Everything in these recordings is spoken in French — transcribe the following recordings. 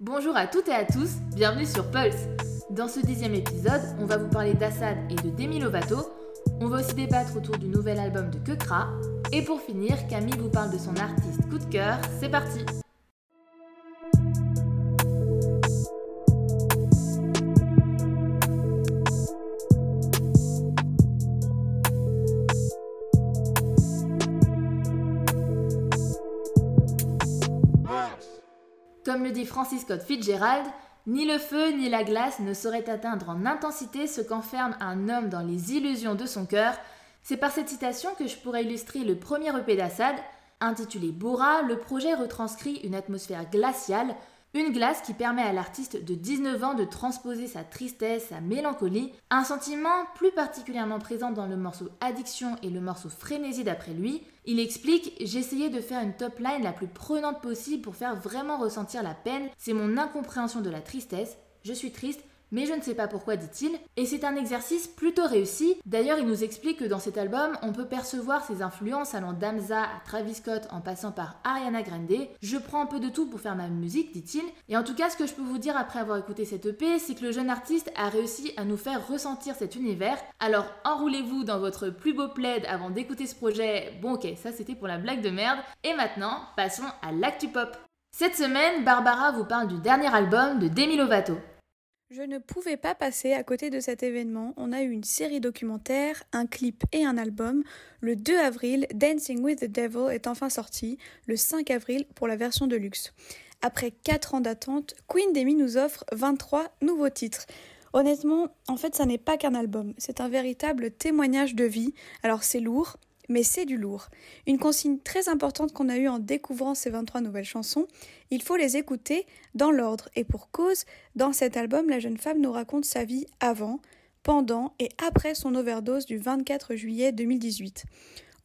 Bonjour à toutes et à tous, bienvenue sur Pulse. Dans ce dixième épisode, on va vous parler d'Assad et de Demi Lovato. On va aussi débattre autour du nouvel album de Kekra. Et pour finir, Camille vous parle de son artiste coup de cœur. C'est parti Comme le dit Francis Scott Fitzgerald, ni le feu ni la glace ne sauraient atteindre en intensité ce qu'enferme un homme dans les illusions de son cœur. C'est par cette citation que je pourrais illustrer le premier EP d'Assad. Intitulé Bora, le projet retranscrit une atmosphère glaciale, une glace qui permet à l'artiste de 19 ans de transposer sa tristesse, sa mélancolie, un sentiment plus particulièrement présent dans le morceau Addiction et le morceau Frénésie d'après lui. Il explique J'essayais de faire une top line la plus prenante possible pour faire vraiment ressentir la peine, c'est mon incompréhension de la tristesse, je suis triste, mais je ne sais pas pourquoi, dit-il, et c'est un exercice plutôt réussi. D'ailleurs, il nous explique que dans cet album, on peut percevoir ses influences allant d'Amza à Travis Scott en passant par Ariana Grande. Je prends un peu de tout pour faire ma musique, dit-il. Et en tout cas, ce que je peux vous dire après avoir écouté cette EP, c'est que le jeune artiste a réussi à nous faire ressentir cet univers. Alors enroulez-vous dans votre plus beau plaid avant d'écouter ce projet. Bon ok, ça c'était pour la blague de merde. Et maintenant, passons à l'actu pop. Cette semaine, Barbara vous parle du dernier album de Demi Lovato. Je ne pouvais pas passer à côté de cet événement. On a eu une série documentaire, un clip et un album. Le 2 avril, Dancing with the Devil est enfin sorti, le 5 avril pour la version de luxe. Après 4 ans d'attente, Queen Demi nous offre 23 nouveaux titres. Honnêtement, en fait, ça n'est pas qu'un album, c'est un véritable témoignage de vie. Alors c'est lourd, mais c'est du lourd. Une consigne très importante qu'on a eue en découvrant ces 23 nouvelles chansons, il faut les écouter dans l'ordre. Et pour cause, dans cet album, la jeune femme nous raconte sa vie avant, pendant et après son overdose du 24 juillet 2018.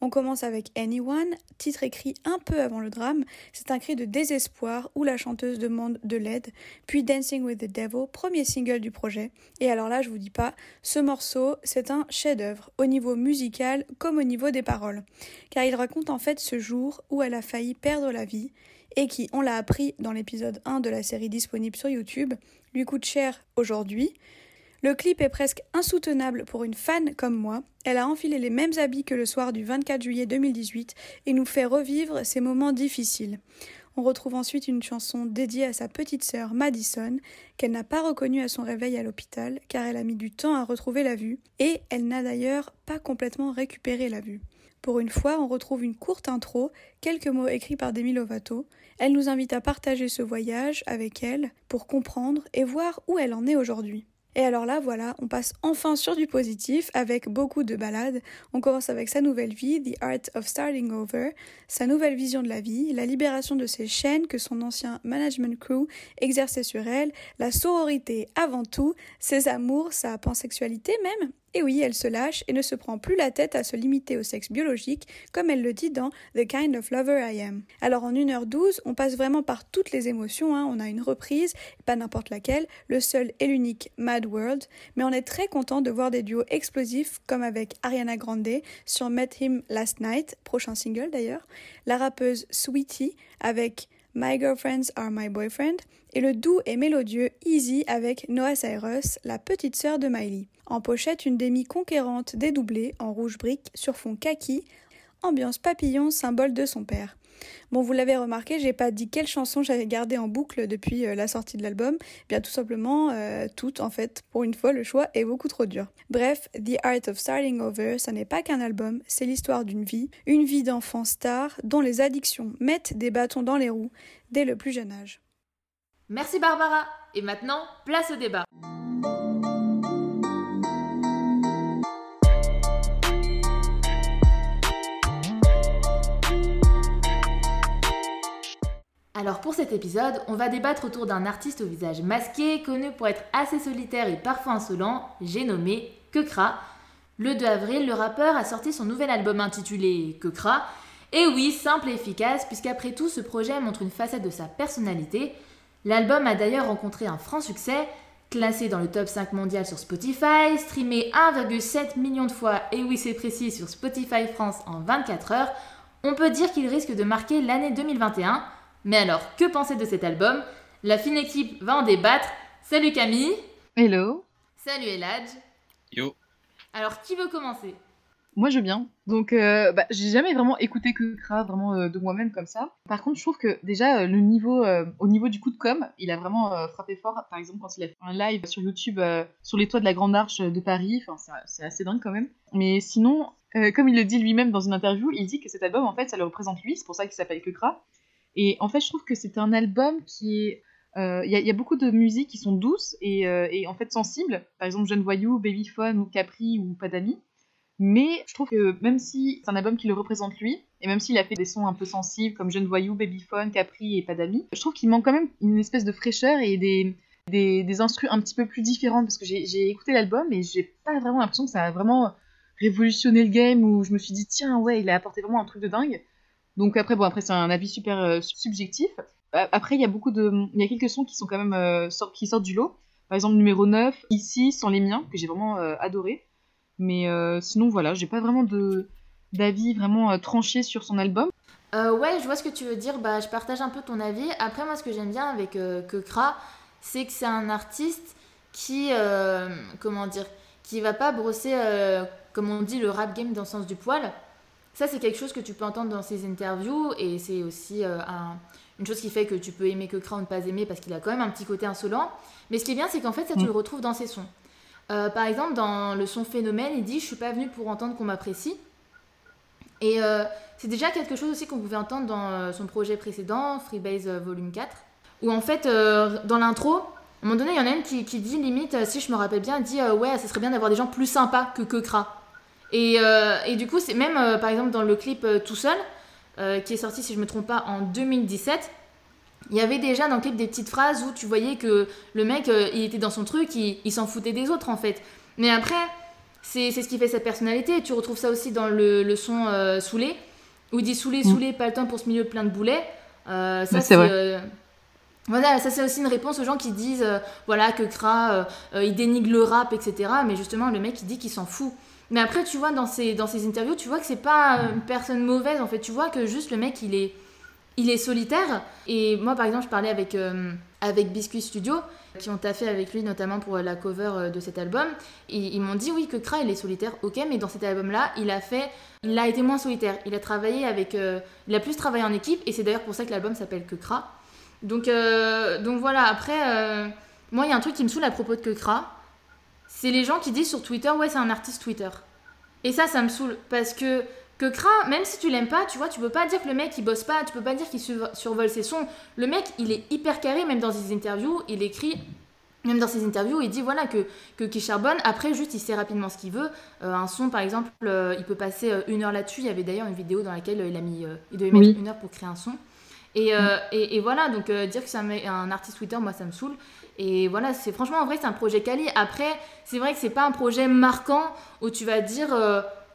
On commence avec Anyone, titre écrit un peu avant le drame. C'est un cri de désespoir où la chanteuse demande de l'aide. Puis Dancing with the Devil, premier single du projet. Et alors là, je vous dis pas, ce morceau, c'est un chef-d'œuvre, au niveau musical comme au niveau des paroles. Car il raconte en fait ce jour où elle a failli perdre la vie et qui, on l'a appris dans l'épisode 1 de la série disponible sur YouTube, lui coûte cher aujourd'hui. Le clip est presque insoutenable pour une fan comme moi. Elle a enfilé les mêmes habits que le soir du 24 juillet 2018 et nous fait revivre ces moments difficiles. On retrouve ensuite une chanson dédiée à sa petite sœur Madison, qu'elle n'a pas reconnue à son réveil à l'hôpital, car elle a mis du temps à retrouver la vue, et elle n'a d'ailleurs pas complètement récupéré la vue. Pour une fois, on retrouve une courte intro, quelques mots écrits par Demi Lovato. Elle nous invite à partager ce voyage avec elle pour comprendre et voir où elle en est aujourd'hui. Et alors là, voilà, on passe enfin sur du positif avec beaucoup de balades. On commence avec sa nouvelle vie, The Art of Starting Over, sa nouvelle vision de la vie, la libération de ses chaînes que son ancien management crew exerçait sur elle, la sororité avant tout, ses amours, sa pansexualité même, et oui, elle se lâche et ne se prend plus la tête à se limiter au sexe biologique, comme elle le dit dans The Kind of Lover I Am. Alors en 1h12, on passe vraiment par toutes les émotions, hein. on a une reprise, pas n'importe laquelle, le seul et l'unique Mad World, mais on est très content de voir des duos explosifs comme avec Ariana Grande sur Met Him Last Night, prochain single d'ailleurs, la rappeuse Sweetie avec My Girlfriends Are My Boyfriend, et le doux et mélodieux Easy avec Noah Cyrus, la petite sœur de Miley. En pochette, une demi conquérante dédoublée en rouge brique sur fond kaki, ambiance papillon, symbole de son père. Bon, vous l'avez remarqué, j'ai pas dit quelle chanson j'avais gardée en boucle depuis euh, la sortie de l'album. Bien tout simplement euh, toutes en fait. Pour une fois, le choix est beaucoup trop dur. Bref, The Art of Starting Over, ça n'est pas qu'un album, c'est l'histoire d'une vie, une vie d'enfant star dont les addictions mettent des bâtons dans les roues dès le plus jeune âge. Merci Barbara. Et maintenant, place au débat. Alors pour cet épisode, on va débattre autour d'un artiste au visage masqué, connu pour être assez solitaire et parfois insolent, j'ai nommé Kekra. Le 2 avril, le rappeur a sorti son nouvel album intitulé Kekra. Et oui, simple et efficace, puisqu'après tout, ce projet montre une facette de sa personnalité. L'album a d'ailleurs rencontré un franc succès, classé dans le top 5 mondial sur Spotify, streamé 1,7 million de fois, et oui c'est précis, sur Spotify France en 24 heures. On peut dire qu'il risque de marquer l'année 2021. Mais alors, que penser de cet album? La fine équipe va en débattre. Salut Camille. Hello. Salut Eladj. Yo. Alors, qui veut commencer? Moi, je veux bien. Donc, euh, bah, j'ai jamais vraiment écouté que Kra vraiment euh, de moi-même comme ça. Par contre, je trouve que déjà, euh, le niveau, au niveau du coup de com, il a vraiment frappé fort. Par exemple, quand il a fait un live sur YouTube sur les toits de la Grande Arche de Paris, enfin, c'est assez dingue quand même. Mais sinon, comme il le dit lui-même dans une interview, il dit que cet album, en fait, ça le représente lui, c'est pour ça qu'il s'appelle que Kra. Et en fait, je trouve que c'est un album qui est il y, y, a beaucoup de musiques qui sont douces et, et, en fait sensibles. Par exemple, Jeune Voyou, Babyphone ou Capri ou Pas d'amis. Mais je trouve que même si c'est un album qui le représente lui, et même s'il a fait des sons un peu sensibles comme Jeune Voyou, Babyphone, Capri et Pas d'amis, je trouve qu'il manque quand même une espèce de fraîcheur et des, des, des un petit peu plus différentes parce que j'ai écouté l'album et j'ai pas vraiment l'impression que ça a vraiment révolutionné le game où je me suis dit tiens ouais il a apporté vraiment un truc de dingue. Donc après bon après c'est un avis super euh, subjectif. Après il y a beaucoup de il y a quelques sons qui sont quand même euh, qui sortent du lot. Par exemple numéro 9 ici sans les miens que j'ai vraiment euh, adoré. Mais euh, sinon, voilà, j'ai pas vraiment d'avis vraiment euh, tranché sur son album. Euh, ouais, je vois ce que tu veux dire. Bah, je partage un peu ton avis. Après, moi, ce que j'aime bien avec Kekra, c'est que c'est un artiste qui, comment dire, qui va pas brosser, comme on dit, le rap game dans le sens du poil. Ça, c'est quelque chose que tu peux entendre dans ses interviews et c'est aussi une chose qui fait que tu peux aimer Kekra ou ne pas aimer parce qu'il a quand même un petit côté insolent. Mais ce qui est bien, c'est qu'en fait, ça, tu mm. le retrouves dans ses sons. Euh, par exemple, dans le son Phénomène, il dit Je suis pas venu pour entendre qu'on m'apprécie. Et euh, c'est déjà quelque chose aussi qu'on pouvait entendre dans euh, son projet précédent, Freebase Volume 4, où en fait, dans l'intro, à un moment donné, il y en a une qui, dit limite, si je me rappelle bien, dit Ouais, ça serait bien d'avoir des gens plus sympas que Kekra. Et, et du coup, c'est même par exemple dans le clip Tout seul, qui est sorti, si je me trompe pas, en 2017 il y avait déjà dans le clip des petites phrases où tu voyais que le mec, euh, il était dans son truc, il, s'en foutait des autres en fait. Mais après, c'est ce qui fait sa personnalité. Tu retrouves ça aussi dans le, le son euh, Saoulé, où il dit Saoulé, mm. Saoulé, pas le temps pour ce milieu plein de boulets. Euh, ça, c'est. voilà, ça c'est aussi une réponse aux gens qui disent voilà que Kra il dénigre le rap, etc. Mais justement, le mec il dit qu'il s'en fout. Mais après, tu vois, dans ses, dans ses interviews, tu vois que c'est pas une personne mauvaise en fait. Tu vois que juste le mec il est il est solitaire. Et moi, par exemple, je parlais avec, euh, avec Biscuit Studio, qui ont taffé avec lui notamment pour la cover euh, de cet album. Et ils m'ont dit, oui, que Kra, il est solitaire, ok, mais dans cet album-là, il a fait. Il a été moins solitaire. Il a travaillé avec. Euh, il a plus travaillé en équipe, et c'est d'ailleurs pour ça que l'album s'appelle Que Kra. Donc, donc voilà, après, moi, il y a un truc qui me saoule à propos de Que Kra. C'est les gens qui disent sur Twitter, ouais, c'est un artiste Twitter. Et ça, ça me saoule, parce que que Kra, même si tu l'aimes pas, tu vois, tu peux pas dire que le mec il bosse pas, tu peux pas dire qu'il survole ses sons. Le mec, il est hyper carré, même dans ses interviews, il écrit même dans ses interviews, il dit voilà que, que qui charbonne. Après, juste, il sait rapidement ce qu'il veut. Euh, un son, par exemple, euh, il peut passer euh, une heure là-dessus. Il y avait d'ailleurs une vidéo dans laquelle il a mis, il devait mettre une heure pour créer un son. Et, mm. et, voilà, donc dire que c'est un, un, artiste Twitter, moi, ça me saoule. Et voilà, c'est franchement, en vrai, c'est un projet quali. Après, c'est vrai que c'est pas un projet marquant où tu vas dire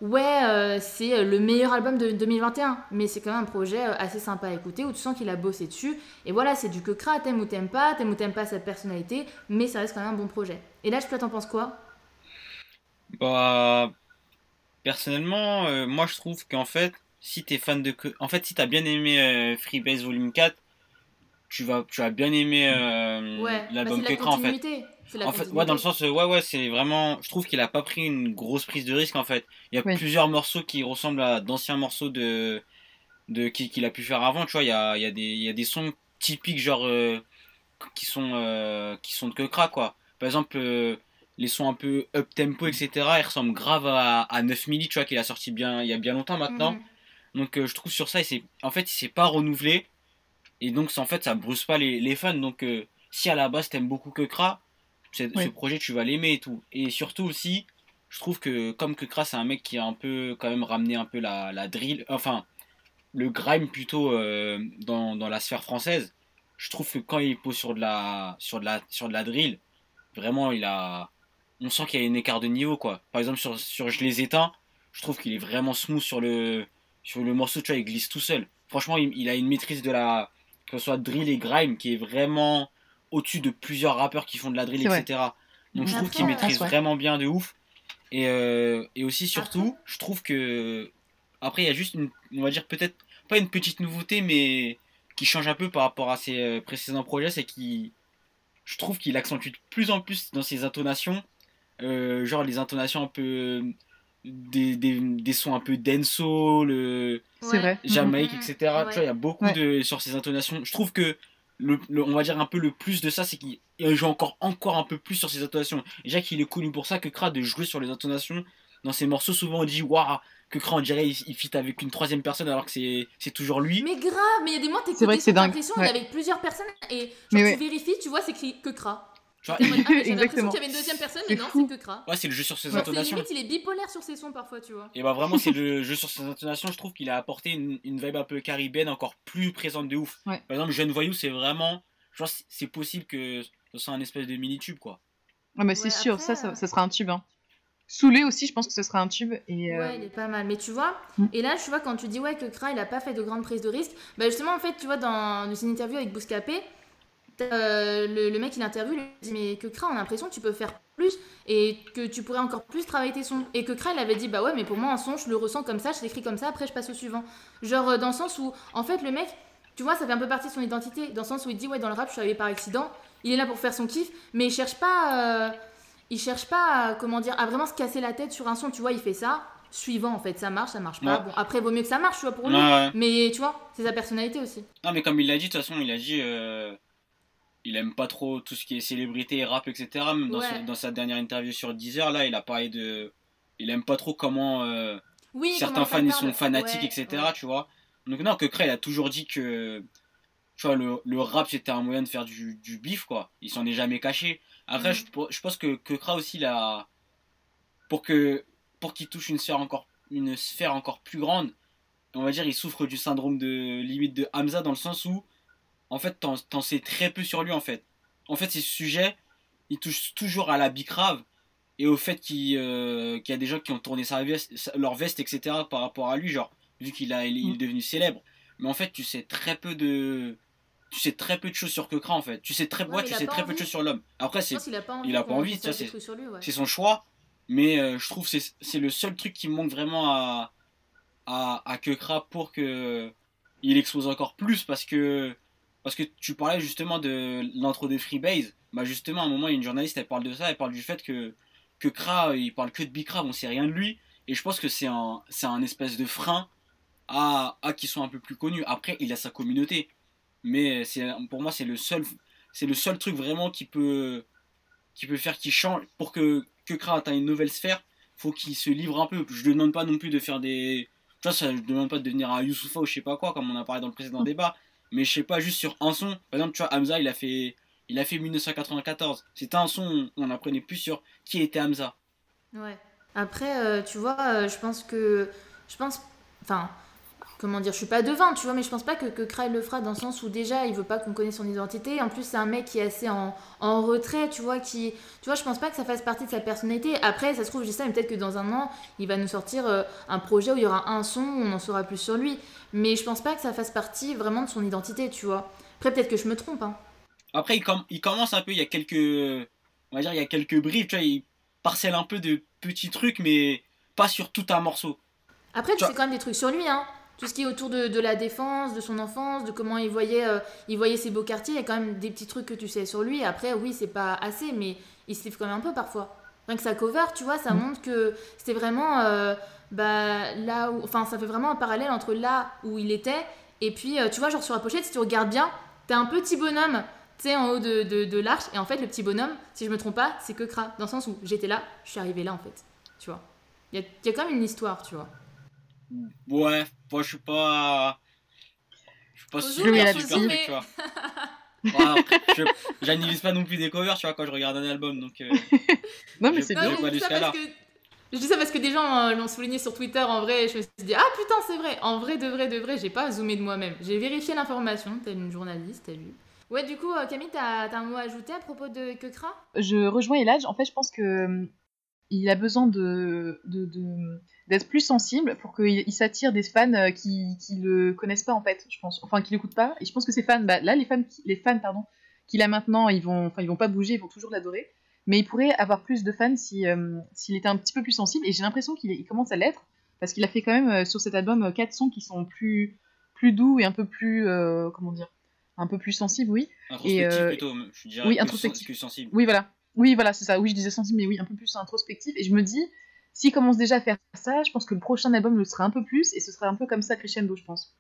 ouais, euh, c'est euh, le meilleur album de 2021, mais c'est quand même un projet euh, assez sympa à écouter où tu sens qu'il a bossé dessus. Et voilà, c'est du que cra, t'aimes ou t'aimes pas, t'aimes ou t'aimes pas sa personnalité, mais ça reste quand même un bon projet. Et là, je peux t'en penses quoi? Bah, personnellement, moi je trouve qu'en fait, si t'es fan de que, en fait, si t'as bien aimé Freebase Volume 4, tu vas, tu vas bien aimer l'album que en fait. En fait, ouais, dans le sens, ouais, ouais, c'est vraiment. Je trouve qu'il a pas pris une grosse prise de risque en fait. Il y a plusieurs morceaux qui ressemblent à d'anciens morceaux de, de qu'il a pu faire avant. Tu vois, il y a, il y a, des, il y a des sons typiques genre euh, qui sont euh, qui sont de que crack quoi. Par exemple, euh, les sons un peu up tempo, etc. Ils ressemblent grave à, à 9 milli, tu vois, qu'il a sorti bien il y a bien longtemps maintenant. Mhm. Donc je trouve sur ça, il en fait, il s'est pas renouvelé. Et donc, en fait, ça bruse pas les, les fans. Donc, si à la base t'aimes beaucoup que Kra, ce projet tu vas l'aimer et tout. Et surtout aussi, je trouve que comme que Kras c'est un mec qui a un peu quand même ramené un peu la, la drill, enfin le grime plutôt euh, dans, dans, la sphère française, je trouve que quand il pose sur de la, sur de la, sur de la drill, vraiment il a, on sent qu'il y a un écart de niveau quoi. Par exemple sur, sur Je les éteins, je trouve qu'il est vraiment smooth sur le, sur le morceau, tu vois, il glisse tout seul. Franchement, il, il a une maîtrise de la, que ce soit drill et grime qui est vraiment au-dessus de plusieurs rappeurs qui font de la drill, etc. Donc je trouve qu'il maîtrise vraiment bien de ouf. Et, euh, et aussi, surtout, je trouve que. Après, il y a juste une. On va dire peut-être. Pas une petite nouveauté, mais qui change un peu par rapport à ses précédents projets, c'est qu'il. Je trouve qu'il accentue de plus en plus dans ses intonations. genre les intonations un peu. Des, des, des sons un peu denso, le. C'est vrai. Jamaïque, etc. Tu vois, il y a beaucoup de. sur ses intonations. Je trouve que le, on va dire un peu le plus de ça, c'est qu'il joue encore, encore un peu plus sur ses intonations. Déjà qu'il est connu pour ça, que Kra de jouer sur les intonations. Dans ses morceaux, souvent on dit Waouh, que Kra on dirait il, fit avec une troisième personne alors que c'est toujours lui. Mais grave, mais il y a des moments, t'écoutes des l'impression ouais. avec plusieurs personnes et tu vérifies, tu vois, c'est écrit que Kra. Ah, J'ai l'impression qu'il y avait une deuxième personne, mais non, c'est que Kra. Ouais, c'est le jeu sur ses intonations. Limite, il est bipolaire sur ses sons parfois, tu vois. Et bah vraiment, c'est le jeu sur ses intonations. Je trouve qu'il a apporté une, une, vibe un peu caribéenne encore plus présente de ouf. Par exemple, Jeune Voyou, c'est vraiment genre c'est possible que ce soit un espèce de mini tube quoi. Ah mais c'est sûr, ça, ça, sera un tube. Hein. Soulé aussi, je pense que ce sera un tube. Et euh, Ouais, il est pas mal. Mais tu vois, mm. et là, tu vois, quand tu dis ouais, que Kra, il a pas fait de grandes prises de risque, bah justement, en fait, tu vois, dans une interview avec Bouscapé, euh, le, mec, il interviewe, il lui dit Mais que Kra, on a l'impression que tu peux faire plus et que tu pourrais encore plus travailler tes sons. Et que Kra, il avait dit Bah ouais, mais pour moi, un son, je le ressens comme ça, je l'écris comme ça, après, je passe au suivant. Genre, euh, dans le sens où, en fait, le mec, tu vois, ça fait un peu partie de son identité, dans le sens où il dit ouais dans le rap je suis arrivé par accident, il est là pour faire son kiff, mais il cherche pas, euh, il cherche pas, comment dire, à vraiment se casser la tête sur un son, tu vois, il fait ça, suivant en fait, ça marche, ça marche pas. Bon après vaut mieux que ça marche, tu vois pour lui, mais tu vois, c'est sa personnalité aussi. Non mais comme il l'a dit de toute façon, il a dit. Euh, il aime pas trop tout ce qui est célébrité, rap, etc. Même dans, sa dernière interview sur Deezer, là, il a parlé de. Il aime pas trop comment euh, certains fans ils sont fanatiques, etc. Tu vois. Donc non, que Cray a toujours dit que tu vois, le, le rap c'était un moyen de faire du, du bif quoi. Il s'en est jamais caché. Après, mm. je, je, pense que, que aussi là, pour que pour qu'il touche une sphère encore une sphère encore plus grande, on va dire il souffre du syndrome de limite de Hamza dans le sens où en fait t'en sais très peu sur lui en fait. En fait, ces sujets, ils touchent toujours à la bicrave et au fait qu'il euh, y a des gens qui ont tourné sa veste, leur veste, etc. par rapport à lui, genre vu qu'il a, il est mm. devenu célèbre. Mais en fait, tu sais très peu de, tu sais très peu de choses sur Kekra en fait. Tu sais très, ouais, tu sais très peu de choses sur l'homme. Après, c'est, il a pas envie, il a pas envie c'est son choix. Mais euh, je trouve que c'est le seul truc qui manque vraiment à, à, à Kekra pour que il expose encore plus parce que parce que tu parlais justement de l'intro de Freebase. Bah justement, à un moment, il y a une journaliste, elle parle de ça, elle parle du fait que que Kra, il parle que de Bikra, on sait rien de lui. Et je pense que c'est un, c'est un espèce de frein à, à qui sont un peu plus connus. Après, il a sa communauté. Mais c'est, pour moi, c'est le seul, c'est le seul truc vraiment qui peut, qui peut faire qu'il change. Pour que, que Kra ait une nouvelle sphère, faut qu'il se livre un peu. Je ne demande pas non plus de faire des. Tu vois, ça, je demande pas de devenir un Youssoufa ou je sais pas quoi, comme on a parlé dans le précédent débat. Mais je sais pas, juste sur un son. Par exemple, tu vois, Hamza, il a fait, il a fait 1994. C'était un son, on apprenait plus sur qui était Hamza. Ouais. Après, euh, tu vois, euh, je pense que. Je pense. Enfin, comment dire, je suis pas devant, tu vois, mais je pense pas que, que le fera dans le sens où déjà il veut pas qu'on connaisse son identité. En plus, c'est un mec qui est assez en, en, retrait, tu vois, qui, tu vois, je pense pas que ça fasse partie de sa personnalité. Après, ça se trouve, je dis ça, mais peut-être que dans un an, il va nous sortir euh, un projet où il y aura un son, où on en saura plus sur lui. Mais je pense pas que ça fasse partie vraiment de son identité, tu vois. Après, peut-être que je me trompe, hein. Après, il, il commence un peu, il y a quelques, on va dire, il y a quelques briefs, tu vois, il parcelle un peu de petits trucs, mais pas sur tout un morceau. Après, tu sais quand même des trucs sur lui, hein tout ce qui est autour de, la défense, de son enfance, de comment il voyait, euh, il voyait ses beaux quartiers. Il y a quand même des petits trucs que tu sais sur lui. Après, oui, c'est pas assez, mais il se livre quand même un peu parfois. Rien que sa cover, tu vois, ça mm. montre que c'était vraiment euh, bah, là où. Enfin, ça fait vraiment un parallèle entre là où il était et puis, euh, tu vois, genre sur la pochette, si tu regardes bien, t'as un petit bonhomme, tu sais, en haut de, de, l'arche. Et en fait, le petit bonhomme, si je me trompe pas, c'est que Kra. Dans le sens où j'étais là, je suis arrivé là, en fait. Tu vois. Il y a, y a quand même une histoire, tu vois. Ouais, moi je suis pas. Je suis pas sûr que c'est super truc, tu vois. j'analyse pas non plus des covers, tu vois, quand je regarde un album, donc. Euh, non, mais c'est bien. Pas Je dis ça parce que des gens euh, l'ont souligné sur Twitter en vrai, et je me suis dit, ah putain, c'est vrai, en vrai, de vrai, de vrai, j'ai pas zoomé de moi-même. J'ai vérifié l'information, t'es une journaliste, t'as vu. Ouais, du coup, euh, Camille, t'as as un mot à ajouter à propos de Kekra? Je rejoins Elage, en fait, je pense que il a besoin de, d'être plus sensible pour qu'il s'attire des fans euh, qui, qui le connaissent pas en fait, je pense, enfin qui l'écoutent pas. Et je pense que ces fans, bah, là les fans, les fans pardon, qu'il a maintenant, ils vont, enfin ils vont pas bouger, ils vont toujours l'adorer. Mais il pourrait avoir plus de fans si euh, s'il était un petit peu plus sensible. Et j'ai l'impression qu'il commence à l'être parce qu'il a fait quand même euh, sur cet album quatre sons qui sont plus plus doux et un peu plus comment dire un peu plus sensible, oui. Introspectif plutôt, je dirais. Oui, introspectif. Plus sensible. Oui, voilà. Oui, voilà, c'est ça. Oui, je disais sensible, mais oui, un peu plus introspectif. Et je me dis, s'il commence déjà à faire ça, je pense que le prochain album le sera un peu plus, et ce sera un peu comme ça crescendo, je pense.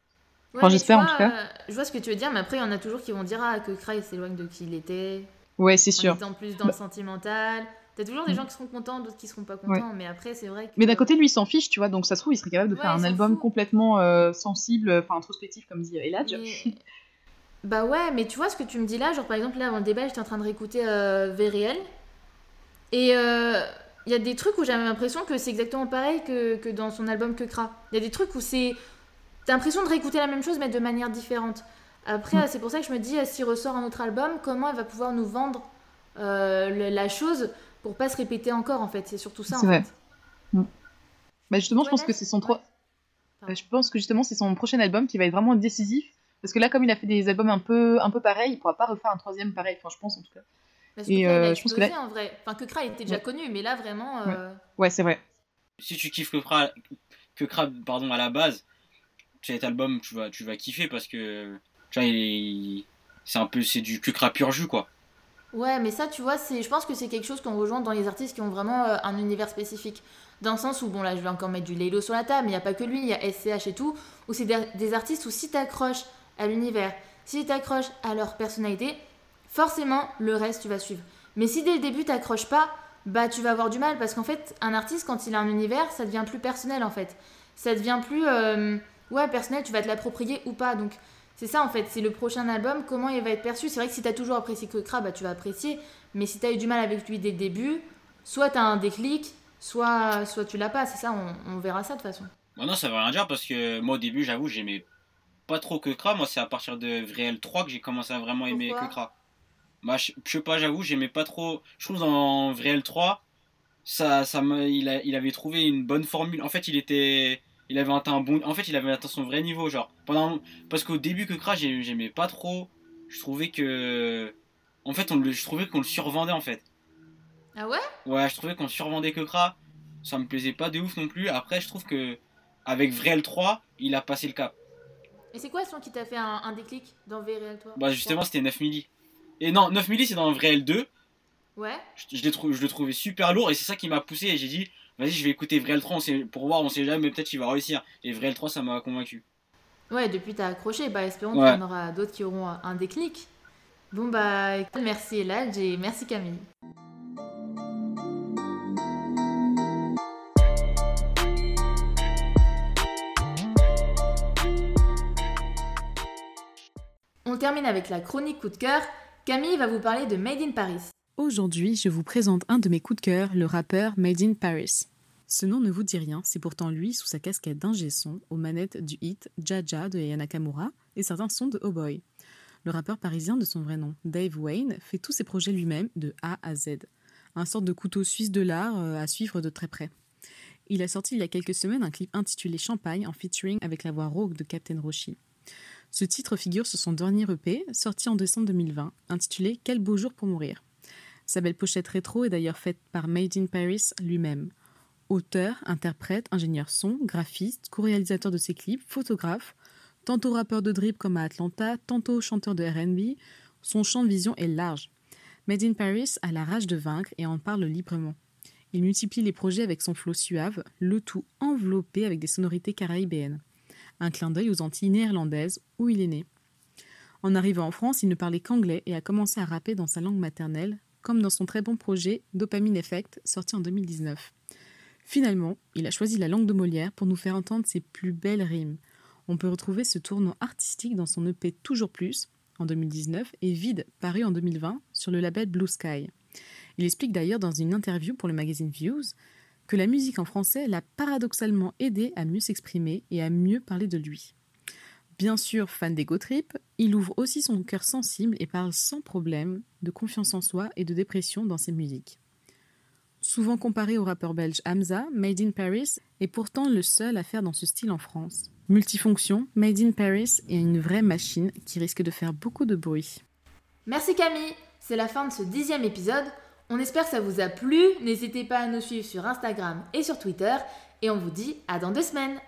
enfin, j'espère en tout cas. je vois ce que tu veux dire, mais après, il y en a toujours qui vont dire ah, que Cry s'éloigne de qui il était. Ouais, c'est sûr. En plus dans le bah sentimental. T'as toujours des mm. gens qui seront contents, d'autres qui seront pas contents, mais après, c'est vrai que. Mais d'un côté, lui, il s'en fiche, tu vois, donc ça se trouve, il serait capable de faire un album complètement euh, sensible, enfin introspectif, comme dit Eladj. Bah ouais, mais tu vois ce que tu me dis là, genre par exemple, là avant le débat, j'étais en train de réécouter euh, VRL. Et euh, il y a des trucs où j'avais l'impression que c'est exactement pareil que, que, dans son album Que Kra. Il y a des trucs où c'est. T'as l'impression de réécouter la même chose, mais de manière différente. Après, mm. c'est pour ça que je me dis, s'il ressort un autre album, comment elle va pouvoir nous vendre la chose pour pas se répéter encore en fait? C'est surtout ça en vrai. fait. Mm. Bah justement, je pense que c'est son trois. Je pense que justement c'est son prochain album qui va être vraiment décisif parce que là, comme il a fait des albums un peu, un peu pareils, il pourra pas refaire un troisième pareil. Enfin, je pense en tout cas. Parce et euh, je pense que là... en vrai. Enfin, que Kra était déjà connu, mais là vraiment. Euh, ouais, c'est vrai. Si tu kiffes que Kra, que Kra, pardon, à la base, cet album, tu vas, tu vas kiffer parce que, tu vois, il c'est un peu, c'est du que Kra pur jus, quoi. Ouais, mais ça, tu vois, c'est, je pense que c'est quelque chose qu'on rejoint dans les artistes qui ont vraiment euh, un univers spécifique. Dans le sens où, bon, là, je vais encore mettre du Laylo sur la table, mais il n'y a pas que lui, il y a SCH et tout, où c'est des, artistes où si t'accroches à l'univers, si t'accroches à leur personnalité, forcément, le reste, tu vas suivre. Mais si dès le début, t'accroches pas, bah, tu vas avoir du mal, parce qu'en fait, un artiste, quand il a un univers, ça devient plus personnel, en fait. Ça devient plus, euh, ouais, personnel, tu vas te l'approprier ou pas, donc... C'est ça en fait, c'est le prochain album, comment il va être perçu. C'est vrai que si t'as toujours apprécié Kokra, bah tu vas apprécier. Mais si t'as eu du mal avec lui dès le début, soit t'as un déclic, soit, soit tu l'as pas. C'est ça, on, verra ça de toute façon. Bah non, ça veut rien dire parce que moi au début, j'avoue, j'aimais pas trop Kokra. Moi, c'est à partir de Vriel 3 que j'ai commencé à vraiment aimer Kokra. Bah, je, sais pas, j'avoue, j'aimais pas trop. Je trouve dans Vriel 3, ça, ça il, a, il avait trouvé une bonne formule. En fait, il était il avait atteint un bon en fait il avait atteint son vrai niveau genre. Pendant parce qu'au début que Crash j'aimais pas trop. Je trouvais que en fait on le je trouvais qu'on le survendait en fait. Ah ouais? Ouais je trouvais qu'on survendait que Kra ça me plaisait pas de ouf non plus. Après je trouve que avec Vrel 3 il a passé le cap. Et c'est quoi son qui t'a fait un, déclic dans Vrel 3 bah justement c'était 9 milli et non 9 milli c'est dans Vrel 2 ouais je, je, je le trouvais super lourd et c'est ça qui m'a poussé et j'ai dit vas-y, je vais écouter Vrel 3 pour voir, on sait jamais, peut-être qu'il va réussir. Et Vrel 3, ça m'a convaincu. Ouais, depuis t'as accroché, bah espérons qu'il y en aura d'autres qui auront un déclic. Bon bah, merci Eladj et merci Camille. On termine avec la chronique coup de cœur. Camille va vous parler de Made in Paris. Aujourd'hui, je vous présente un de mes coups de cœur, le rappeur Made in Paris. Ce nom ne vous dit rien, c'est pourtant lui sous sa casquette d'ingé son aux manettes du hit Jaja de Yana Nakamura et certains sons de Oh Boy. Le rappeur parisien de son vrai nom, Dave Wayne, fait tous ses projets lui-même de A à Z. Un sorte de couteau suisse de l'art euh, à suivre de très près. Il a sorti il y a quelques semaines un clip intitulé Champagne en featuring avec la voix rauque de Captain Roshi. Ce titre figure sur son dernier EP, sorti en décembre 2020, intitulé Quel beau jour pour mourir. Sa belle pochette rétro est d'ailleurs faite par Made in Paris lui-même. Auteur, interprète, ingénieur son, graphiste, co-réalisateur de ses clips, photographe, tantôt rappeur de drip comme à Atlanta, tantôt chanteur de RB, son champ de vision est large. Made in Paris a la rage de vaincre et en parle librement. Il multiplie les projets avec son flow suave, le tout enveloppé avec des sonorités caribéennes. Un clin d'œil aux Antilles néerlandaises où il est né. En arrivant en France, il ne parlait qu'anglais et a commencé à rapper dans sa langue maternelle, comme dans son très bon projet Dopamine Effect, sorti en 2019. Finalement, il a choisi la langue de Molière pour nous faire entendre ses plus belles rimes. On peut retrouver ce tournant artistique dans son EP Toujours Plus, en 2019, et Vide, paru en 2020, sur le label Blue Sky. Il explique d'ailleurs dans une interview pour le magazine Views que la musique en français l'a paradoxalement aidé à mieux s'exprimer et à mieux parler de lui. Bien sûr, fan d'ego trip, il ouvre aussi son cœur sensible et parle sans problème de confiance en soi et de dépression dans ses musiques. Souvent comparé au rappeur belge Hamza, Made in Paris est pourtant le seul à faire dans ce style en France. Multifonction, Made in Paris est une vraie machine qui risque de faire beaucoup de bruit. Merci Camille, c'est la fin de ce dixième épisode. On espère que ça vous a plu. N'hésitez pas à nous suivre sur Instagram et sur Twitter. Et on vous dit à dans deux semaines.